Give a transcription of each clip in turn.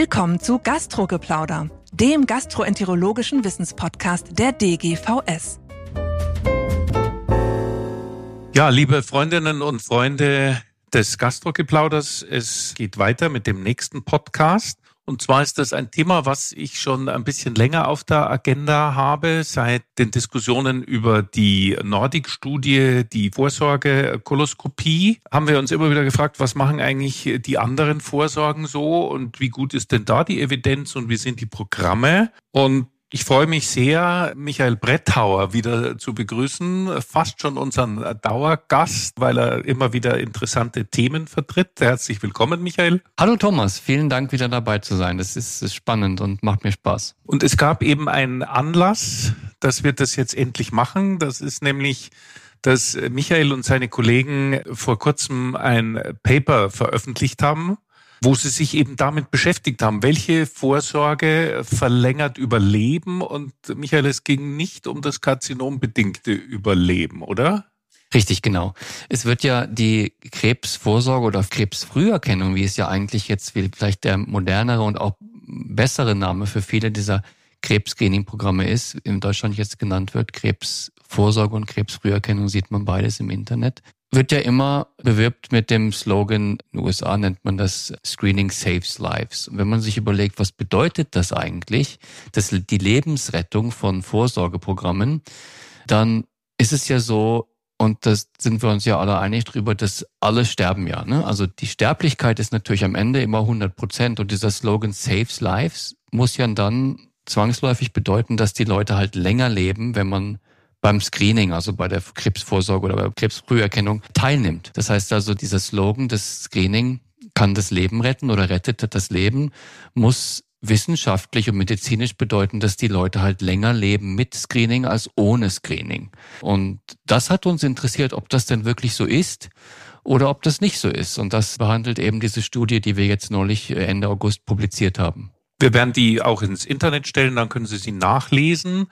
Willkommen zu Gastrogeplauder, dem gastroenterologischen Wissenspodcast der DGVS. Ja, liebe Freundinnen und Freunde des Gastrogeplauders, es geht weiter mit dem nächsten Podcast. Und zwar ist das ein Thema, was ich schon ein bisschen länger auf der Agenda habe, seit den Diskussionen über die Nordic-Studie, die Vorsorge-Koloskopie, haben wir uns immer wieder gefragt, was machen eigentlich die anderen Vorsorgen so und wie gut ist denn da die Evidenz und wie sind die Programme? Und ich freue mich sehr, Michael Bretthauer wieder zu begrüßen. Fast schon unseren Dauergast, weil er immer wieder interessante Themen vertritt. Herzlich willkommen, Michael. Hallo Thomas, vielen Dank, wieder dabei zu sein. Das ist, ist spannend und macht mir Spaß. Und es gab eben einen Anlass, dass wir das jetzt endlich machen. Das ist nämlich dass Michael und seine Kollegen vor kurzem ein Paper veröffentlicht haben wo Sie sich eben damit beschäftigt haben. Welche Vorsorge verlängert Überleben? Und Michael, es ging nicht um das karzinombedingte Überleben, oder? Richtig, genau. Es wird ja die Krebsvorsorge oder Krebsfrüherkennung, wie es ja eigentlich jetzt vielleicht der modernere und auch bessere Name für viele dieser Krebsscreening-Programme ist, in Deutschland jetzt genannt wird, Krebsvorsorge und Krebsfrüherkennung, sieht man beides im Internet wird ja immer bewirbt mit dem Slogan, in den USA nennt man das Screening Saves Lives. Und wenn man sich überlegt, was bedeutet das eigentlich, das, die Lebensrettung von Vorsorgeprogrammen, dann ist es ja so, und das sind wir uns ja alle einig drüber, dass alle sterben ja. Ne? Also die Sterblichkeit ist natürlich am Ende immer 100 Prozent und dieser Slogan Saves Lives muss ja dann zwangsläufig bedeuten, dass die Leute halt länger leben, wenn man beim Screening, also bei der Krebsvorsorge oder bei der Krebsfrüherkennung teilnimmt. Das heißt also, dieser Slogan, das Screening kann das Leben retten oder rettet das Leben, muss wissenschaftlich und medizinisch bedeuten, dass die Leute halt länger leben mit Screening als ohne Screening. Und das hat uns interessiert, ob das denn wirklich so ist oder ob das nicht so ist. Und das behandelt eben diese Studie, die wir jetzt neulich äh, Ende August publiziert haben. Wir werden die auch ins Internet stellen, dann können Sie sie nachlesen.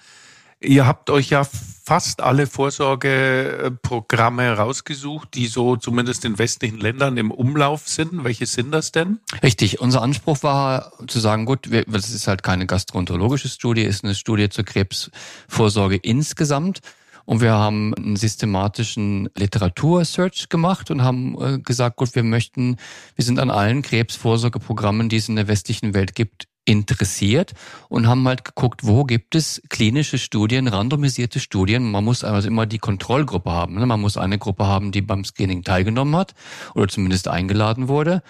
Ihr habt euch ja fast alle Vorsorgeprogramme rausgesucht, die so zumindest in westlichen Ländern im Umlauf sind. Welche sind das denn? Richtig. Unser Anspruch war zu sagen, gut, wir, das ist halt keine gastroenterologische Studie, ist eine Studie zur Krebsvorsorge insgesamt. Und wir haben einen systematischen Literatursearch gemacht und haben äh, gesagt, gut, wir möchten, wir sind an allen Krebsvorsorgeprogrammen, die es in der westlichen Welt gibt, interessiert und haben halt geguckt, wo gibt es klinische Studien, randomisierte Studien. Man muss also immer die Kontrollgruppe haben. Ne? Man muss eine Gruppe haben, die beim Screening teilgenommen hat oder zumindest eingeladen wurde,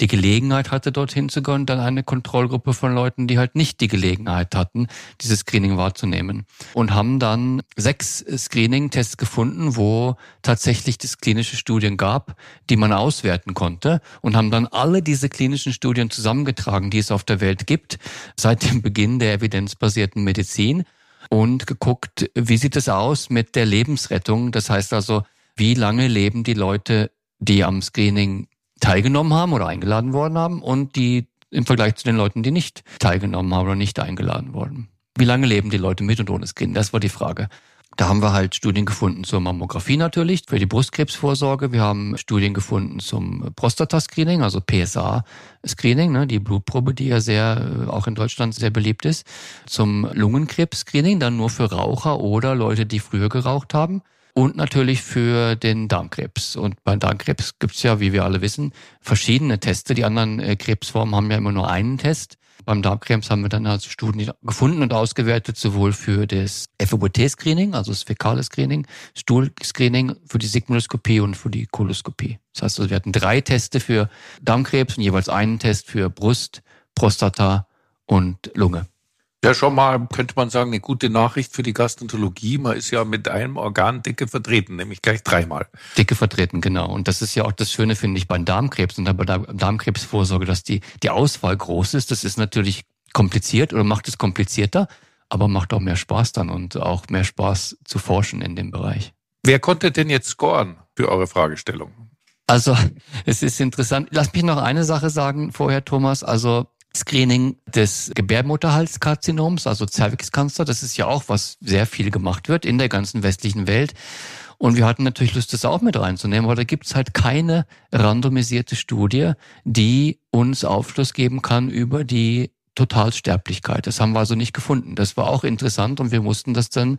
die Gelegenheit hatte, dorthin zu gehen, dann eine Kontrollgruppe von Leuten, die halt nicht die Gelegenheit hatten, dieses Screening wahrzunehmen. Und haben dann sechs Screening-Tests gefunden, wo tatsächlich das klinische Studien gab, die man auswerten konnte und haben dann alle diese klinischen Studien zusammengetragen, die es auf der Welt gibt gibt seit dem Beginn der evidenzbasierten Medizin und geguckt, wie sieht es aus mit der Lebensrettung? Das heißt also, wie lange leben die Leute, die am Screening teilgenommen haben oder eingeladen worden haben und die im Vergleich zu den Leuten, die nicht teilgenommen haben oder nicht eingeladen wurden. Wie lange leben die Leute mit und ohne Screening? Das war die Frage. Da haben wir halt Studien gefunden zur Mammographie natürlich, für die Brustkrebsvorsorge. Wir haben Studien gefunden zum Prostatascreening, also PSA-Screening, ne, die Blutprobe, die ja sehr, auch in Deutschland sehr beliebt ist. Zum Lungenkrebs-Screening, dann nur für Raucher oder Leute, die früher geraucht haben. Und natürlich für den Darmkrebs. Und bei Darmkrebs gibt's ja, wie wir alle wissen, verschiedene Teste. Die anderen äh, Krebsformen haben ja immer nur einen Test. Beim Darmkrebs haben wir dann also Studien gefunden und ausgewertet, sowohl für das FOBT-Screening, also das fäkale Screening, Stuhlscreening, für die Sigmoidoskopie und für die Koloskopie. Das heißt, also wir hatten drei Teste für Darmkrebs und jeweils einen Test für Brust, Prostata und Lunge. Ja, schon mal, könnte man sagen, eine gute Nachricht für die Gastroenterologie. Man ist ja mit einem Organ dicke vertreten, nämlich gleich dreimal. Dicke vertreten, genau. Und das ist ja auch das Schöne, finde ich, beim Darmkrebs und bei der Darmkrebsvorsorge, dass die, die Auswahl groß ist. Das ist natürlich kompliziert oder macht es komplizierter, aber macht auch mehr Spaß dann und auch mehr Spaß zu forschen in dem Bereich. Wer konnte denn jetzt scoren für eure Fragestellung? Also, es ist interessant. Lass mich noch eine Sache sagen vorher, Thomas. Also, Screening des Gebärmutterhalskarzinoms, also Cervixcancer. Das ist ja auch, was sehr viel gemacht wird in der ganzen westlichen Welt. Und wir hatten natürlich Lust, das auch mit reinzunehmen, aber da gibt's halt keine randomisierte Studie, die uns Aufschluss geben kann über die Totalsterblichkeit. Das haben wir also nicht gefunden. Das war auch interessant und wir mussten das dann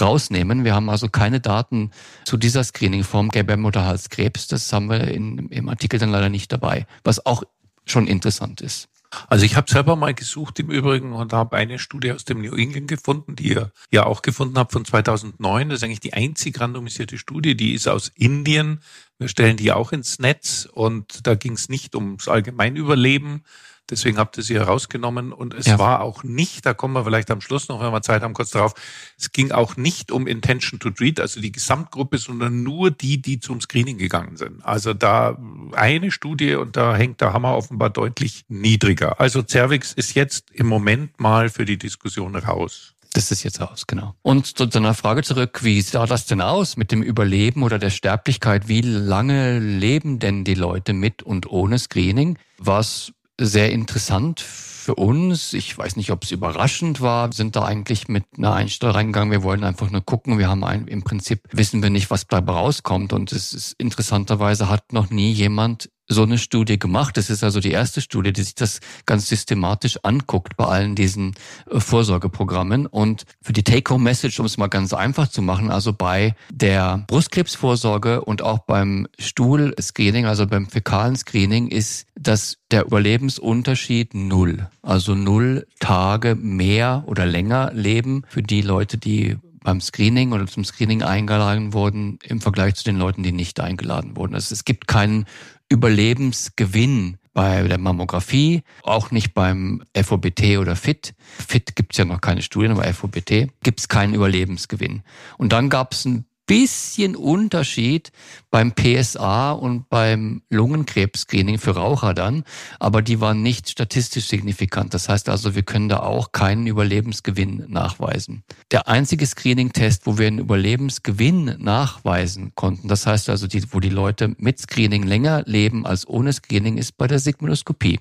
rausnehmen. Wir haben also keine Daten zu dieser Screeningform Gebärmutterhalskrebs. Das haben wir in, im Artikel dann leider nicht dabei, was auch schon interessant ist. Also ich habe selber mal gesucht im Übrigen und habe eine Studie aus dem New England gefunden, die ihr ja auch gefunden habt von 2009. Das ist eigentlich die einzig randomisierte Studie, die ist aus Indien. Wir stellen die auch ins Netz und da ging es nicht ums Allgemeinüberleben, Deswegen habt ihr sie herausgenommen und es ja. war auch nicht, da kommen wir vielleicht am Schluss noch, wenn wir Zeit haben, kurz darauf, es ging auch nicht um Intention to Treat, also die Gesamtgruppe, sondern nur die, die zum Screening gegangen sind. Also da eine Studie und da hängt der Hammer offenbar deutlich niedriger. Also Cervix ist jetzt im Moment mal für die Diskussion raus. Das ist jetzt raus, genau. Und zu deiner Frage zurück, wie sah das denn aus mit dem Überleben oder der Sterblichkeit? Wie lange leben denn die Leute mit und ohne Screening? Was sehr interessant für uns. Ich weiß nicht, ob es überraschend war. Sind da eigentlich mit einer Einstellung reingegangen. Wir wollen einfach nur gucken. Wir haben ein, im Prinzip wissen wir nicht, was dabei rauskommt. Und es ist interessanterweise hat noch nie jemand so eine Studie gemacht. Das ist also die erste Studie, die sich das ganz systematisch anguckt bei allen diesen äh, Vorsorgeprogrammen. Und für die Take-Home-Message, um es mal ganz einfach zu machen, also bei der Brustkrebsvorsorge und auch beim Stuhl-Screening, also beim fäkalen Screening, ist das der Überlebensunterschied null. Also null Tage mehr oder länger leben für die Leute, die beim Screening oder zum Screening eingeladen wurden im Vergleich zu den Leuten, die nicht eingeladen wurden. Also es gibt keinen Überlebensgewinn bei der Mammographie, auch nicht beim FOBT oder FIT. FIT gibt es ja noch keine Studien, aber FOBT gibt es keinen Überlebensgewinn. Und dann gab es ein bisschen Unterschied beim PSA und beim Lungenkrebs-Screening für Raucher dann, aber die waren nicht statistisch signifikant. Das heißt also, wir können da auch keinen Überlebensgewinn nachweisen. Der einzige Screening-Test, wo wir einen Überlebensgewinn nachweisen konnten, das heißt also, die, wo die Leute mit Screening länger leben als ohne Screening, ist bei der Sigmoidoskopie.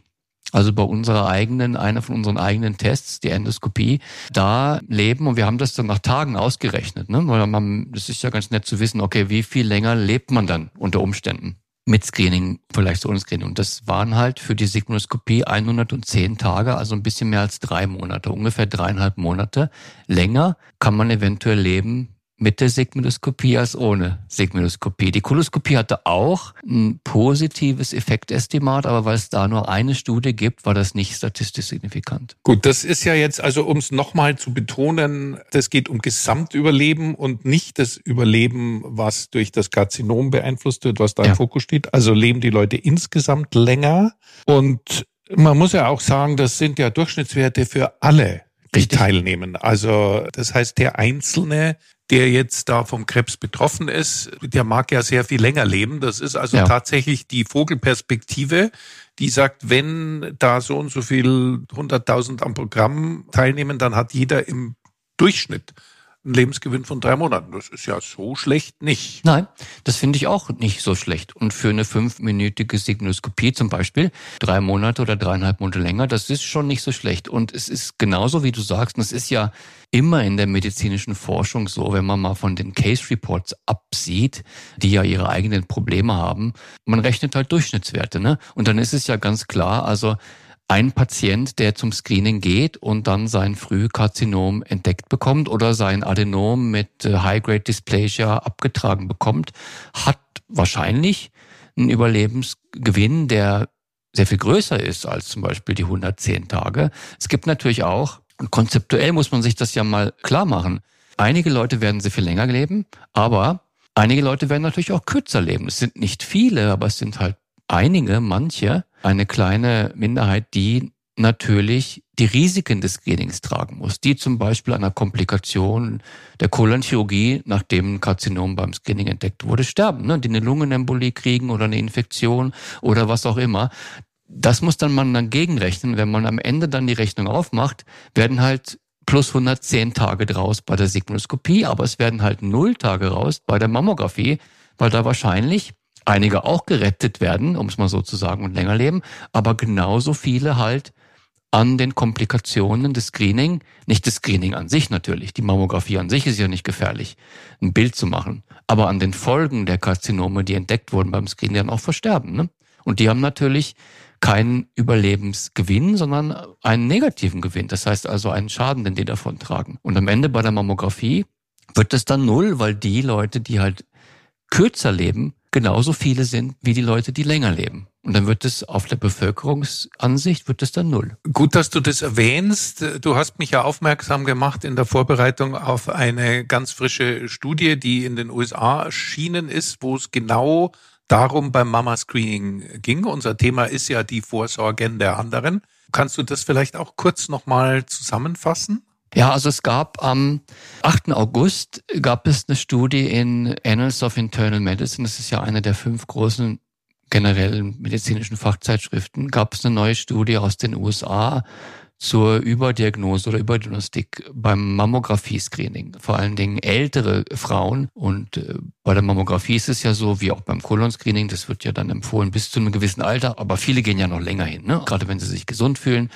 Also bei unserer eigenen, einer von unseren eigenen Tests, die Endoskopie, da leben und wir haben das dann nach Tagen ausgerechnet, ne? Weil man, das ist ja ganz nett zu wissen, okay, wie viel länger lebt man dann unter Umständen? Mit Screening, vielleicht ohne Screening. Und das waren halt für die Sigmoidoskopie 110 Tage, also ein bisschen mehr als drei Monate, ungefähr dreieinhalb Monate. Länger kann man eventuell leben mit der Sigmoidoskopie als ohne Sigmoidoskopie. Die Koloskopie hatte auch ein positives Effektestimat, aber weil es da nur eine Studie gibt, war das nicht statistisch signifikant. Gut, das ist ja jetzt, also um es nochmal zu betonen, das geht um Gesamtüberleben und nicht das Überleben, was durch das Karzinom beeinflusst wird, was da ja. im Fokus steht. Also leben die Leute insgesamt länger und man muss ja auch sagen, das sind ja Durchschnittswerte für alle die Richtig. teilnehmen. Also das heißt, der Einzelne der jetzt da vom Krebs betroffen ist, der mag ja sehr viel länger leben. Das ist also ja. tatsächlich die Vogelperspektive, die sagt, wenn da so und so viel 100.000 am Programm teilnehmen, dann hat jeder im Durchschnitt ein Lebensgewinn von drei Monaten. Das ist ja so schlecht nicht. Nein, das finde ich auch nicht so schlecht. Und für eine fünfminütige Signoskopie zum Beispiel, drei Monate oder dreieinhalb Monate länger, das ist schon nicht so schlecht. Und es ist genauso, wie du sagst, und es ist ja immer in der medizinischen Forschung so, wenn man mal von den Case Reports absieht, die ja ihre eigenen Probleme haben, man rechnet halt Durchschnittswerte, ne? Und dann ist es ja ganz klar, also ein Patient, der zum Screening geht und dann sein Frühkarzinom entdeckt bekommt oder sein Adenom mit äh, High-Grade Dysplasia abgetragen bekommt, hat wahrscheinlich einen Überlebensgewinn, der sehr viel größer ist als zum Beispiel die 110 Tage. Es gibt natürlich auch, konzeptuell muss man sich das ja mal klar machen, einige Leute werden sehr viel länger leben, aber einige Leute werden natürlich auch kürzer leben. Es sind nicht viele, aber es sind halt einige, manche, eine kleine Minderheit, die natürlich die Risiken des Screenings tragen muss, die zum Beispiel einer Komplikation der Kolonchirurgie, nachdem ein Karzinom beim Screening entdeckt wurde, sterben, ne? die eine Lungenembolie kriegen oder eine Infektion oder was auch immer. Das muss dann man dann gegenrechnen. Wenn man am Ende dann die Rechnung aufmacht, werden halt plus 110 Tage draus bei der Sigmoskopie, aber es werden halt null Tage raus bei der Mammographie, weil da wahrscheinlich einige auch gerettet werden, um es mal so zu sagen, und länger leben, aber genauso viele halt an den Komplikationen des Screening, nicht das Screening an sich natürlich, die Mammographie an sich ist ja nicht gefährlich, ein Bild zu machen, aber an den Folgen der Karzinome, die entdeckt wurden beim Screening, dann auch versterben. Ne? Und die haben natürlich keinen Überlebensgewinn, sondern einen negativen Gewinn. Das heißt also einen Schaden, den die davon tragen. Und am Ende bei der Mammographie wird es dann null, weil die Leute, die halt kürzer leben, genauso viele sind wie die Leute, die länger leben. Und dann wird es auf der Bevölkerungsansicht wird es dann null. Gut, dass du das erwähnst. Du hast mich ja aufmerksam gemacht in der Vorbereitung auf eine ganz frische Studie, die in den USA erschienen ist, wo es genau darum beim Mama Screening ging. Unser Thema ist ja die Vorsorgen der anderen. Kannst du das vielleicht auch kurz nochmal zusammenfassen? Ja, also es gab am 8. August gab es eine Studie in Annals of Internal Medicine. Das ist ja eine der fünf großen generellen medizinischen Fachzeitschriften. Gab es eine neue Studie aus den USA zur Überdiagnose oder Überdiagnostik beim Mammographie-Screening. Vor allen Dingen ältere Frauen. Und äh, bei der Mammographie ist es ja so, wie auch beim Kolon-Screening, das wird ja dann empfohlen bis zu einem gewissen Alter, aber viele gehen ja noch länger hin, ne? gerade wenn sie sich gesund fühlen.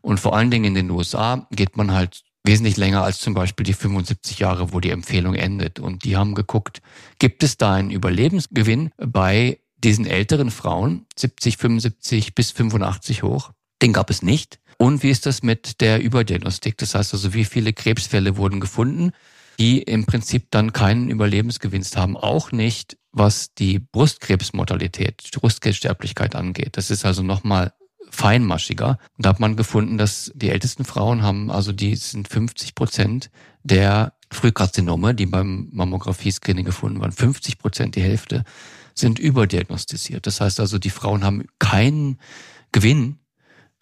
Und vor allen Dingen in den USA geht man halt wesentlich länger als zum Beispiel die 75 Jahre, wo die Empfehlung endet. Und die haben geguckt, gibt es da einen Überlebensgewinn bei diesen älteren Frauen, 70, 75 bis 85 hoch? Den gab es nicht. Und wie ist das mit der Überdiagnostik? Das heißt also, wie viele Krebsfälle wurden gefunden, die im Prinzip dann keinen Überlebensgewinst haben? Auch nicht, was die Brustkrebsmortalität, Brustkrebssterblichkeit angeht. Das ist also nochmal feinmaschiger. Und da hat man gefunden, dass die ältesten Frauen haben, also die sind 50 Prozent der Frühkarzinome, die beim Mammographie-Screening gefunden waren, 50 Prozent, die Hälfte, sind überdiagnostiziert. Das heißt also, die Frauen haben keinen Gewinn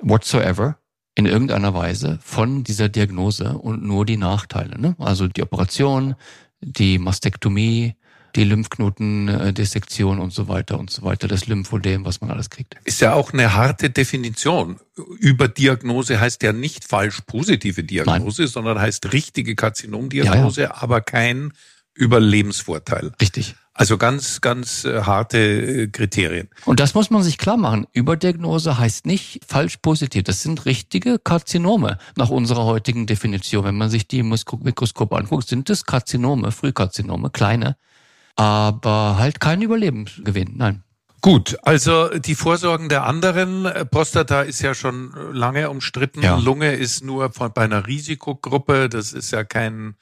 whatsoever in irgendeiner Weise von dieser Diagnose und nur die Nachteile. Ne? Also die Operation, die Mastektomie, die Lymphknotendissektion und so weiter und so weiter, das Lymphödem, was man alles kriegt. Ist ja auch eine harte Definition. Überdiagnose heißt ja nicht falsch positive Diagnose, Nein. sondern heißt richtige Karzinomdiagnose, ja, ja. aber kein Überlebensvorteil. Richtig. Also ganz, ganz äh, harte äh, Kriterien. Und das muss man sich klar machen. Überdiagnose heißt nicht falsch positiv. Das sind richtige Karzinome nach unserer heutigen Definition. Wenn man sich die im Mikroskop anguckt, sind das Karzinome, Frühkarzinome, kleine, aber halt kein Überlebensgewinn. Nein. Gut, also die Vorsorgen der anderen, äh, Prostata ist ja schon lange umstritten, ja. Lunge ist nur von, bei einer Risikogruppe, das ist ja kein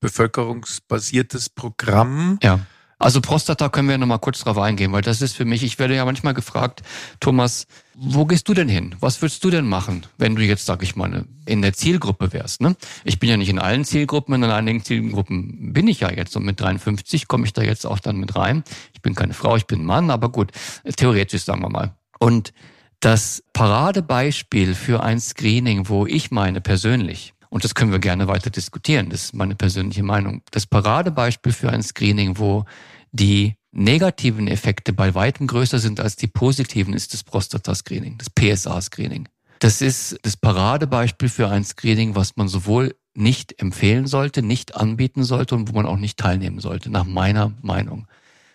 bevölkerungsbasiertes Programm. Ja. Also Prostata können wir noch mal kurz drauf eingehen, weil das ist für mich, ich werde ja manchmal gefragt, Thomas, wo gehst du denn hin? Was würdest du denn machen, wenn du jetzt, sag ich mal, in der Zielgruppe wärst? Ne? Ich bin ja nicht in allen Zielgruppen, in einigen Zielgruppen bin ich ja jetzt und mit 53 komme ich da jetzt auch dann mit rein. Ich bin keine Frau, ich bin ein Mann, aber gut, theoretisch sagen wir mal. Und das Paradebeispiel für ein Screening, wo ich meine persönlich, und das können wir gerne weiter diskutieren. Das ist meine persönliche Meinung. Das Paradebeispiel für ein Screening, wo die negativen Effekte bei weitem größer sind als die positiven, ist das Prostata-Screening, das PSA-Screening. Das ist das Paradebeispiel für ein Screening, was man sowohl nicht empfehlen sollte, nicht anbieten sollte und wo man auch nicht teilnehmen sollte, nach meiner Meinung.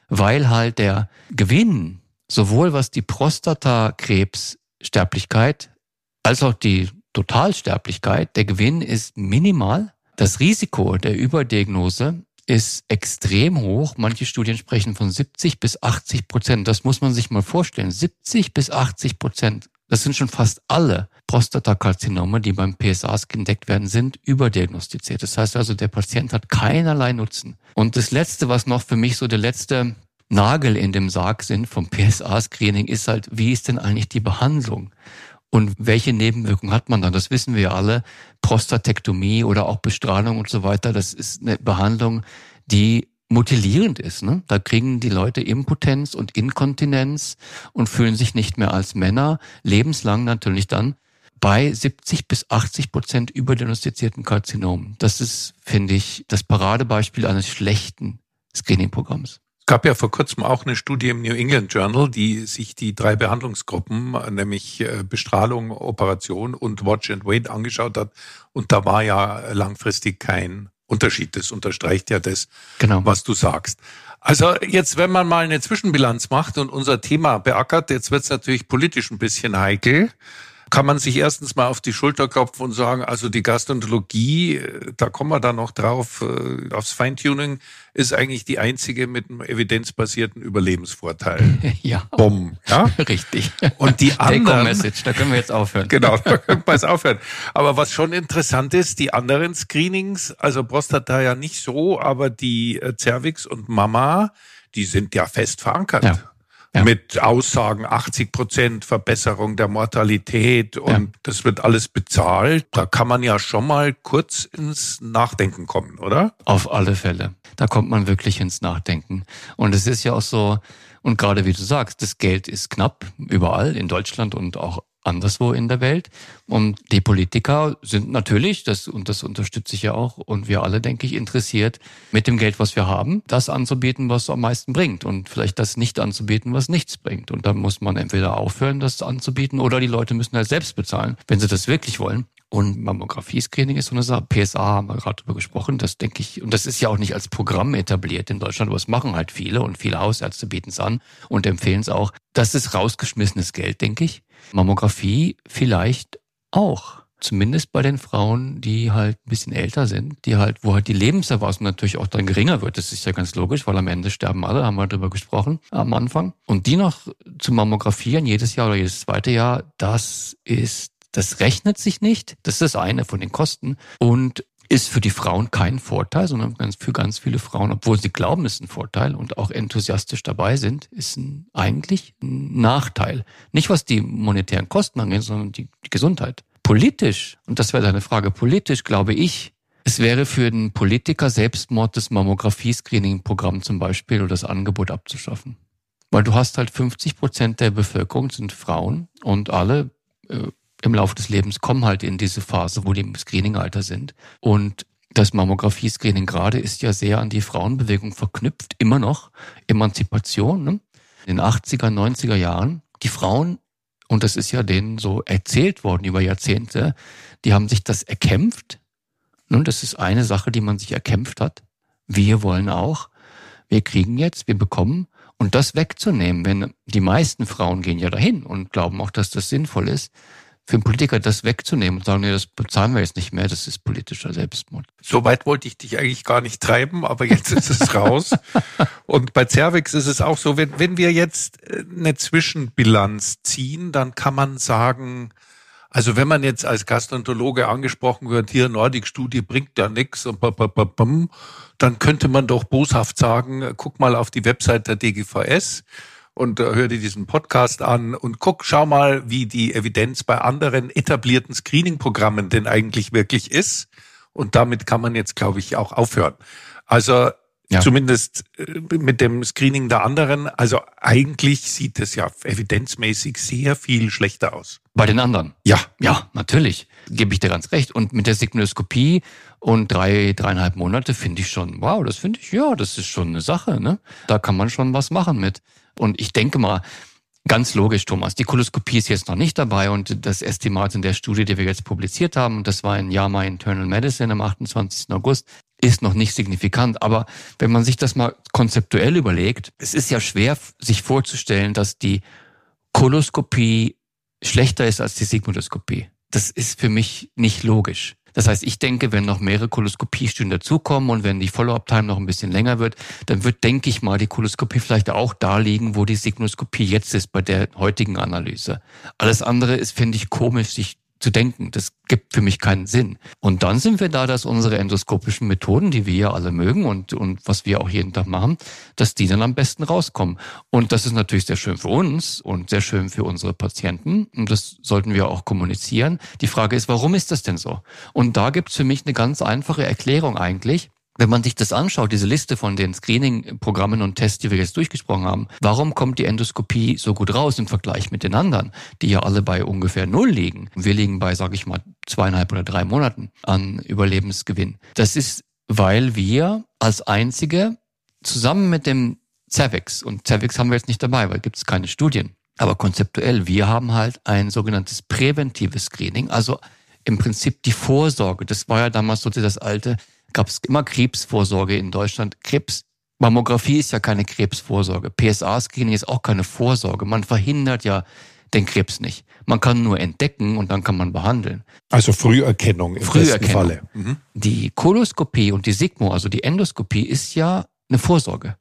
Weil halt der Gewinn, sowohl was die Prostatakrebssterblichkeit als auch die Totalsterblichkeit, der Gewinn ist minimal. Das Risiko der Überdiagnose ist extrem hoch. Manche Studien sprechen von 70 bis 80 Prozent. Das muss man sich mal vorstellen. 70 bis 80 Prozent. Das sind schon fast alle Prostatakarzinome, die beim PSA entdeckt werden, sind überdiagnostiziert. Das heißt also, der Patient hat keinerlei Nutzen. Und das Letzte, was noch für mich so der letzte Nagel in dem Sarg sind vom PSA-Screening, ist halt, wie ist denn eigentlich die Behandlung? Und welche Nebenwirkungen hat man dann? Das wissen wir alle. Prostatektomie oder auch Bestrahlung und so weiter. Das ist eine Behandlung, die mutilierend ist. Ne? Da kriegen die Leute Impotenz und Inkontinenz und fühlen sich nicht mehr als Männer, lebenslang natürlich dann, bei 70 bis 80 Prozent überdiagnostizierten Karzinomen. Das ist, finde ich, das Paradebeispiel eines schlechten Screening-Programms. Gab ja vor kurzem auch eine Studie im New England Journal, die sich die drei Behandlungsgruppen, nämlich äh, Bestrahlung, Operation und Watch and Wait angeschaut hat. Und da war ja langfristig kein Unterschied. Das unterstreicht ja das, genau. was du sagst. Also jetzt, wenn man mal eine Zwischenbilanz macht und unser Thema beackert, jetzt wird es natürlich politisch ein bisschen heikel. Kann man sich erstens mal auf die Schulter klopfen und sagen, also die Gastroenterologie, äh, da kommen wir dann noch drauf, äh, aufs Feintuning, ist eigentlich die einzige mit einem evidenzbasierten Überlebensvorteil. Ja. Bumm, ja? Richtig. Und die anderen. Message, da können wir jetzt aufhören. Genau, da können wir jetzt aufhören. Aber was schon interessant ist, die anderen Screenings, also Prostata ja nicht so, aber die äh, Cervix und Mama, die sind ja fest verankert. Ja. Ja. Mit Aussagen 80 Prozent Verbesserung der Mortalität und Ja. das wird alles bezahlt. Da kann man ja schon mal kurz ins Nachdenken kommen, oder? Auf alle Fälle. Da kommt man wirklich ins Nachdenken. Und es ist ja auch so, und gerade wie du sagst, das Geld ist knapp überall in Deutschland und auch anderswo in der Welt. Und die Politiker sind natürlich, das, und das unterstütze ich ja auch, und wir alle, denke ich, interessiert, mit dem Geld, was wir haben, das anzubieten, was am meisten bringt. Und vielleicht das nicht anzubieten, was nichts bringt. Und da muss man entweder aufhören, das anzubieten, oder die Leute müssen halt selbst bezahlen, wenn sie das wirklich wollen. Und Mammographie-Screening ist so eine Sache. PSA haben wir gerade drüber gesprochen. Das denke ich, und das ist ja auch nicht als Programm etabliert in Deutschland, aber es machen halt viele und viele Hausärzte bieten es an und empfehlen es auch. Das ist rausgeschmissenes Geld, denke ich. Mammographie vielleicht auch. Zumindest bei den Frauen, die halt ein bisschen älter sind, die halt, wo halt die Lebenserwartung natürlich auch dann geringer wird. Das ist ja ganz logisch, weil am Ende sterben alle, haben wir drüber gesprochen am Anfang. Und die noch zu mammografieren, jedes Jahr oder jedes zweite Jahr, das ist das rechnet sich nicht. Das ist das eine von den Kosten. Und ist für die Frauen kein Vorteil, sondern für ganz viele Frauen, obwohl sie glauben, es ist ein Vorteil und auch enthusiastisch dabei sind, ist ein, eigentlich ein Nachteil. Nicht was die monetären Kosten angeht, sondern die, die Gesundheit. Politisch, und das wäre deine Frage, politisch glaube ich, es wäre für den Politiker Selbstmord das Mammographie-Screening-Programm zum Beispiel oder das Angebot abzuschaffen. Weil du hast halt 50 Prozent der Bevölkerung sind Frauen und alle äh, im Laufe des Lebens kommen halt in diese Phase, wo die im Screening-Alter sind. Und das Mammographie-Screening gerade ist ja sehr an die Frauenbewegung verknüpft, immer noch. Emanzipation, ne? In den 80er, 90er Jahren. Die Frauen, und das ist ja denen so erzählt worden über Jahrzehnte, die haben sich das erkämpft. Nun, das ist eine Sache, die man sich erkämpft hat. Wir wollen auch. Wir kriegen jetzt, wir bekommen. Und das wegzunehmen, wenn die meisten Frauen gehen ja dahin und glauben auch, dass das sinnvoll ist, für einen Politiker das wegzunehmen und sagen, nee, das bezahlen wir jetzt nicht mehr, das ist politischer Selbstmord. So weit wollte ich dich eigentlich gar nicht treiben, aber jetzt ist es raus. Und bei Cervix ist es auch so, wenn, wenn wir jetzt äh, eine Zwischenbilanz ziehen, dann kann man sagen, also wenn man jetzt als Gastroenterologe angesprochen wird, hier Nordic-Studie bringt ja nichts und dann könnte man doch boshaft sagen, guck mal auf die Website der DGVS und äh, hör dir diesen Podcast an und guck, schau mal, wie die Evidenz bei anderen etablierten Screening-Programmen denn eigentlich wirklich ist. Und damit kann man jetzt, glaube ich, auch aufhören. Also Ja. zumindest äh, mit dem Screening der anderen. Also eigentlich sieht es ja evidenzmäßig sehr viel schlechter aus. Bei den anderen. Ja, Ja, natürlich. Gebe ich dir ganz recht. Und mit der Sigmoidoskopie und drei, dreieinhalb Monate finde ich schon, wow, das finde ich, ja, das ist schon eine Sache, ne? Da kann man schon was machen mit. Und ich denke mal, ganz logisch, Thomas, die Koloskopie ist jetzt noch nicht dabei und das Estimat in der Studie, die wir jetzt publiziert haben, und das war in JAMA Internal Medicine am 28. August, ist noch nicht signifikant. Aber wenn man sich das mal konzeptuell überlegt, es ist ja schwer, sich vorzustellen, dass die Koloskopie schlechter ist als die Sigmoidoskopie. Das ist für mich nicht logisch. Das heißt, ich denke, wenn noch mehrere Koloskopiestudien dazukommen und wenn die Follow-up-Time noch ein bisschen länger wird, dann wird, denke ich mal, die Koloskopie vielleicht auch da liegen, wo die Sigmoidoskopie jetzt ist bei der heutigen Analyse. Alles andere ist, finde ich, komisch, sich zu denken. Das gibt für mich keinen Sinn. Und dann sind wir da, dass unsere endoskopischen Methoden, die wir ja alle mögen und, und was wir auch jeden Tag machen, dass die dann am besten rauskommen. Und das ist natürlich sehr schön für uns und sehr schön für unsere Patienten. Und das sollten wir auch kommunizieren. Die Frage ist, warum ist das denn so? Und da gibt's für mich eine ganz einfache Erklärung eigentlich. Wenn man sich das anschaut, diese Liste von den Screening-Programmen und Tests, die wir jetzt durchgesprochen haben, warum kommt die Endoskopie so gut raus im Vergleich mit den anderen, die ja alle bei ungefähr null liegen? Wir liegen bei, sage ich mal, zweieinhalb oder drei Monaten an Überlebensgewinn. Das ist, weil wir als einzige zusammen mit dem Cervix, und Cervix haben wir jetzt nicht dabei, weil gibt es keine Studien, aber konzeptuell, wir haben halt ein sogenanntes präventives Screening, also im Prinzip die Vorsorge. Das war ja damals so das alte, gab es immer Krebsvorsorge in Deutschland. Krebs, Mammographie ist ja keine Krebsvorsorge. PSA-Screening ist auch keine Vorsorge. Man verhindert ja den Krebs nicht. Man kann nur entdecken und dann kann man behandeln. Also Früherkennung im Früherkennung. besten Falle. Mhm. Die Koloskopie und die Sigmo, also die Endoskopie, ist ja eine Vorsorge.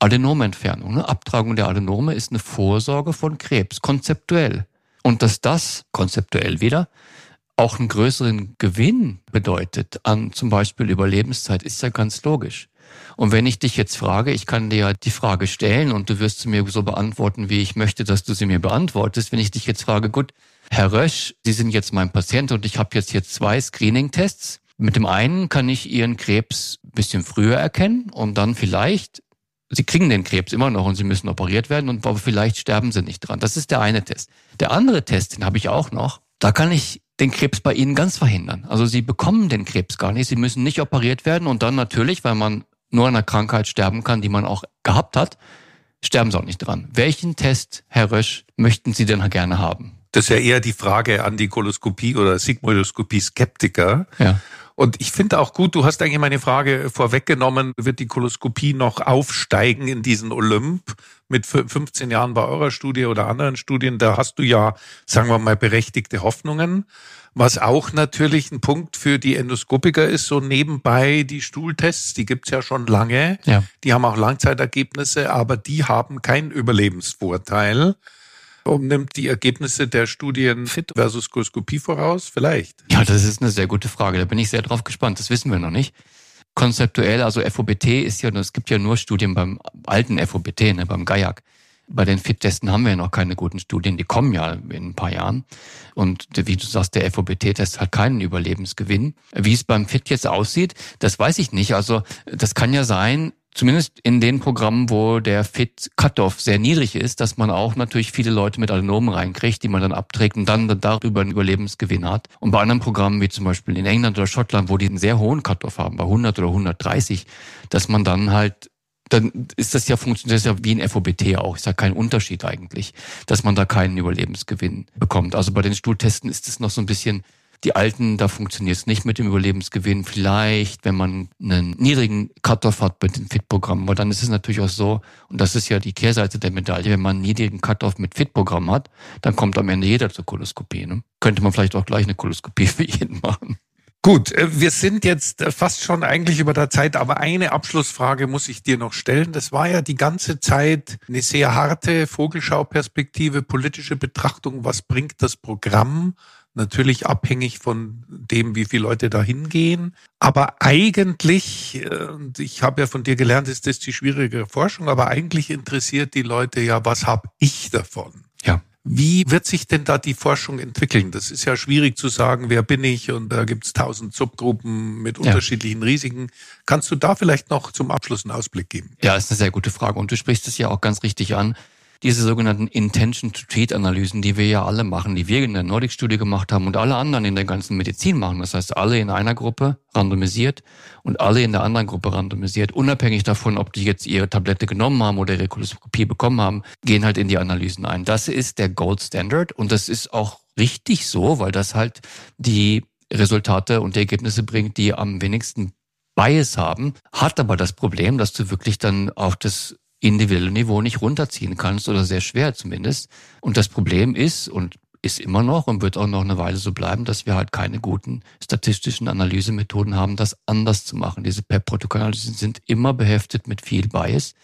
Adenomentfernung, ne? Abtragung der Adenome ist eine Vorsorge von Krebs, konzeptuell. Und dass das, konzeptuell wieder, auch einen größeren Gewinn bedeutet an zum Beispiel Überlebenszeit, ist ja ganz logisch. Und wenn ich dich jetzt frage, ich kann dir ja die Frage stellen und du wirst sie mir so beantworten, wie ich möchte, dass du sie mir beantwortest. Wenn ich dich jetzt frage, gut, Herr Rösch, Sie sind jetzt mein Patient und ich habe jetzt hier zwei Screening-Tests. Mit dem einen kann ich Ihren Krebs ein bisschen früher erkennen und dann vielleicht, Sie kriegen den Krebs immer noch und Sie müssen operiert werden und aber vielleicht sterben Sie nicht dran. Das ist der eine Test. Der andere Test, den habe ich auch noch. Da kann ich den Krebs bei Ihnen ganz verhindern. Also Sie bekommen den Krebs gar nicht. Sie müssen nicht operiert werden und dann natürlich, weil man nur an einer Krankheit sterben kann, die man auch gehabt hat, sterben Sie auch nicht dran. Welchen Test, Herr Rösch, möchten Sie denn gerne haben? Das ist ja eher die Frage an die Koloskopie oder Sigmoidoskopie-Skeptiker. Ja. Und ich finde auch gut, du hast eigentlich meine Frage vorweggenommen, wird die Koloskopie noch aufsteigen in diesen Olymp mit 15 Jahren bei eurer Studie oder anderen Studien? Da hast du ja, sagen wir mal, berechtigte Hoffnungen. Was auch natürlich ein Punkt für die Endoskopiker ist, so nebenbei die Stuhltests, die gibt's ja schon lange. Ja. Die haben auch Langzeitergebnisse, aber die haben keinen Überlebensvorteil. Und nimmt die Ergebnisse der Studien Fit versus Koloskopie voraus? Vielleicht. Ja, das ist eine sehr gute Frage. Da bin ich sehr drauf gespannt. Das wissen wir noch nicht. Konzeptuell, also FOBT ist ja, es gibt ja nur Studien beim alten FOBT, ne, beim GAIAC. Bei den Fit-Testen haben wir ja noch keine guten Studien, die kommen ja in ein paar Jahren. Und wie du sagst, der FOBT-Test hat keinen Überlebensgewinn. Wie es beim Fit jetzt aussieht, das weiß ich nicht. Also das kann ja sein, zumindest in den Programmen, wo der Fit-Cutoff sehr niedrig ist, dass man auch natürlich viele Leute mit Adenomen reinkriegt, die man dann abträgt und dann darüber einen Überlebensgewinn hat. Und bei anderen Programmen, wie zum Beispiel in England oder Schottland, wo die einen sehr hohen Cutoff haben, bei 100 oder 130, dass man dann halt dann ist das ja funktioniert ja wie ein FOBT auch. Ist ja kein Unterschied eigentlich, dass man da keinen Überlebensgewinn bekommt. Also bei den Stuhltesten ist es noch so ein bisschen die alten, da funktioniert es nicht mit dem Überlebensgewinn. Vielleicht, wenn man einen niedrigen Cut-off hat mit dem FIT-Programm, weil dann ist es natürlich auch so, und das ist ja die Kehrseite der Medaille, wenn man einen niedrigen Cut-off mit FIT-Programm hat, dann kommt am Ende jeder zur Koloskopie. Ne? Könnte man vielleicht auch gleich eine Koloskopie für jeden machen. Gut, äh, wir sind jetzt äh, fast schon eigentlich über der Zeit, aber eine Abschlussfrage muss ich dir noch stellen. Das war ja die ganze Zeit eine sehr harte Vogelschauperspektive, politische Betrachtung. Was bringt das Programm? Natürlich abhängig von dem, wie viele Leute da hingehen. Aber eigentlich, äh, und ich habe ja von dir gelernt, ist das die schwierige Forschung, aber eigentlich interessiert die Leute ja, was habe ich davon? Ja. Wie wird sich denn da die Forschung entwickeln? Das ist ja schwierig zu sagen, wer bin ich und da gibt's tausend Subgruppen mit unterschiedlichen Risiken. Kannst du da vielleicht noch zum Abschluss einen Ausblick geben? Ja, ist eine sehr gute Frage und du sprichst es ja auch ganz richtig an diese sogenannten Intention-to-Treat-Analysen, die wir ja alle machen, die wir in der Nordic-Studie gemacht haben und alle anderen in der ganzen Medizin machen. Das heißt, alle in einer Gruppe randomisiert und alle in der anderen Gruppe randomisiert, unabhängig davon, ob die jetzt ihre Tablette genommen haben oder ihre Koloskopie bekommen haben, gehen halt in die Analysen ein. Das ist der Gold Standard und das ist auch richtig so, weil das halt die Resultate und die Ergebnisse bringt, die am wenigsten Bias haben, hat aber das Problem, dass du wirklich dann auf das individuelle Niveau nicht runterziehen kannst oder sehr schwer zumindest. Und das Problem ist und ist immer noch und wird auch noch eine Weile so bleiben, dass wir halt keine guten statistischen Analysemethoden haben, das anders zu machen. Diese PEP-Protokollanalysen sind immer beheftet mit viel Bias.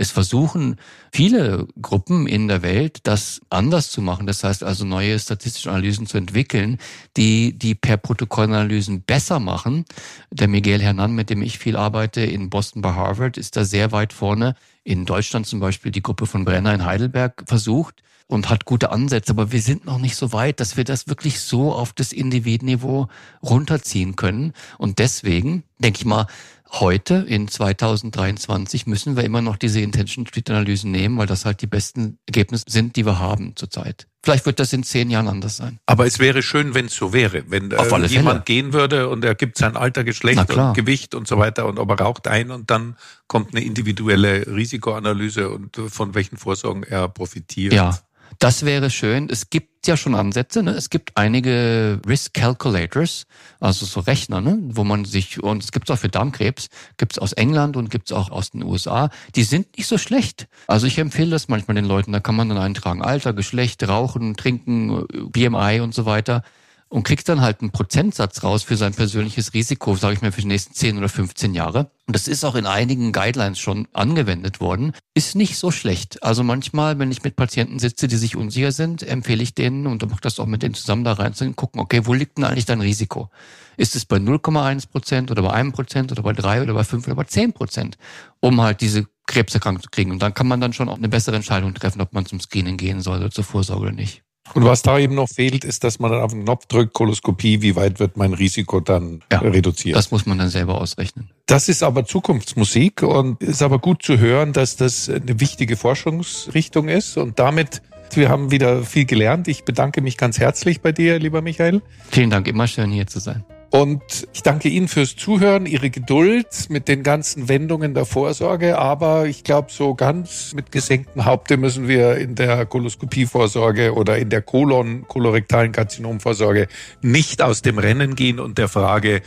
Es versuchen viele Gruppen in der Welt, das anders zu machen. Das heißt also neue statistische Analysen zu entwickeln, die die per Protokollanalysen besser machen. Der Miguel Hernan, mit dem ich viel arbeite in Boston bei Harvard, ist da sehr weit vorne. In Deutschland zum Beispiel die Gruppe von Brenner in Heidelberg versucht und hat gute Ansätze, aber wir sind noch nicht so weit, dass wir das wirklich so auf das Individniveau runterziehen können. Und deswegen, denke ich mal, heute in 2023 müssen wir immer noch diese Intention Street Analysen nehmen, weil das halt die besten Ergebnisse sind, die wir haben zurzeit. Vielleicht wird das in zehn Jahren anders sein. Aber es wäre schön, wenn es so wäre. Wenn äh, jemand gehen würde und er gibt sein Alter, Geschlecht und Gewicht und so weiter und ob er raucht ein und dann kommt eine individuelle Risikoanalyse und von welchen Vorsorgen er profitiert. Ja, Das wäre schön. Es gibt ja schon Ansätze. Ne? Es gibt einige Risk Calculators, also so Rechner, ne? wo man sich, und es gibt auch für Darmkrebs, gibt es aus England und gibt es auch aus den USA. Die sind nicht so schlecht. Also ich empfehle das manchmal den Leuten. Da kann man dann eintragen, Alter, Geschlecht, Rauchen, Trinken, BMI und so weiter und kriegt dann halt einen Prozentsatz raus für sein persönliches Risiko, sage ich mal, für die nächsten 10 oder 15 Jahre. Und das ist auch in einigen Guidelines schon angewendet worden. Ist nicht so schlecht. Also manchmal, wenn ich mit Patienten sitze, die sich unsicher sind, empfehle ich denen und mache das auch mit denen zusammen da rein zu gucken, okay, wo liegt denn eigentlich dein Risiko? Ist es bei 0,1 Prozent oder bei einem Prozent oder bei drei oder bei fünf oder bei zehn Prozent, um halt diese Krebserkrankung zu kriegen. Und dann kann man dann schon auch eine bessere Entscheidung treffen, ob man zum Screening gehen soll oder zur Vorsorge oder nicht. Und was da eben noch fehlt, ist, dass man dann auf den Knopf drückt, Koloskopie, wie weit wird mein Risiko dann ja, reduziert. Das muss man dann selber ausrechnen. Das ist aber Zukunftsmusik und ist aber gut zu hören, dass das eine wichtige Forschungsrichtung ist und damit wir haben wieder viel gelernt. Ich bedanke mich ganz herzlich bei dir, lieber Michael. Vielen Dank, immer schön hier zu sein. Und ich danke Ihnen fürs Zuhören, Ihre Geduld mit den ganzen Wendungen der Vorsorge. Aber ich glaube, so ganz mit gesenktem Haupte müssen wir in der Koloskopievorsorge oder in der Kolon, kolorektalen Karzinomvorsorge nicht aus dem Rennen gehen und der Frage,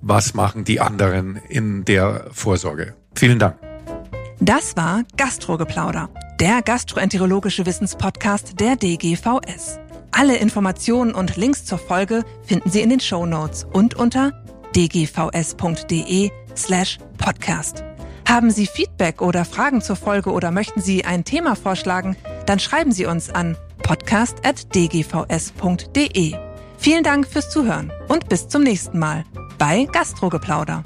was machen die anderen in der Vorsorge. Vielen Dank. Das war Gastrogeplauder, der gastroenterologische Wissenspodcast der DGVS. Alle Informationen und Links zur Folge finden Sie in den Show Notes und unter dgvs.de slash podcast. Haben Sie Feedback oder Fragen zur Folge oder möchten Sie ein Thema vorschlagen, dann schreiben Sie uns an podcast.dgvs.de. Vielen Dank fürs Zuhören und bis zum nächsten Mal bei Gastrogeplauder.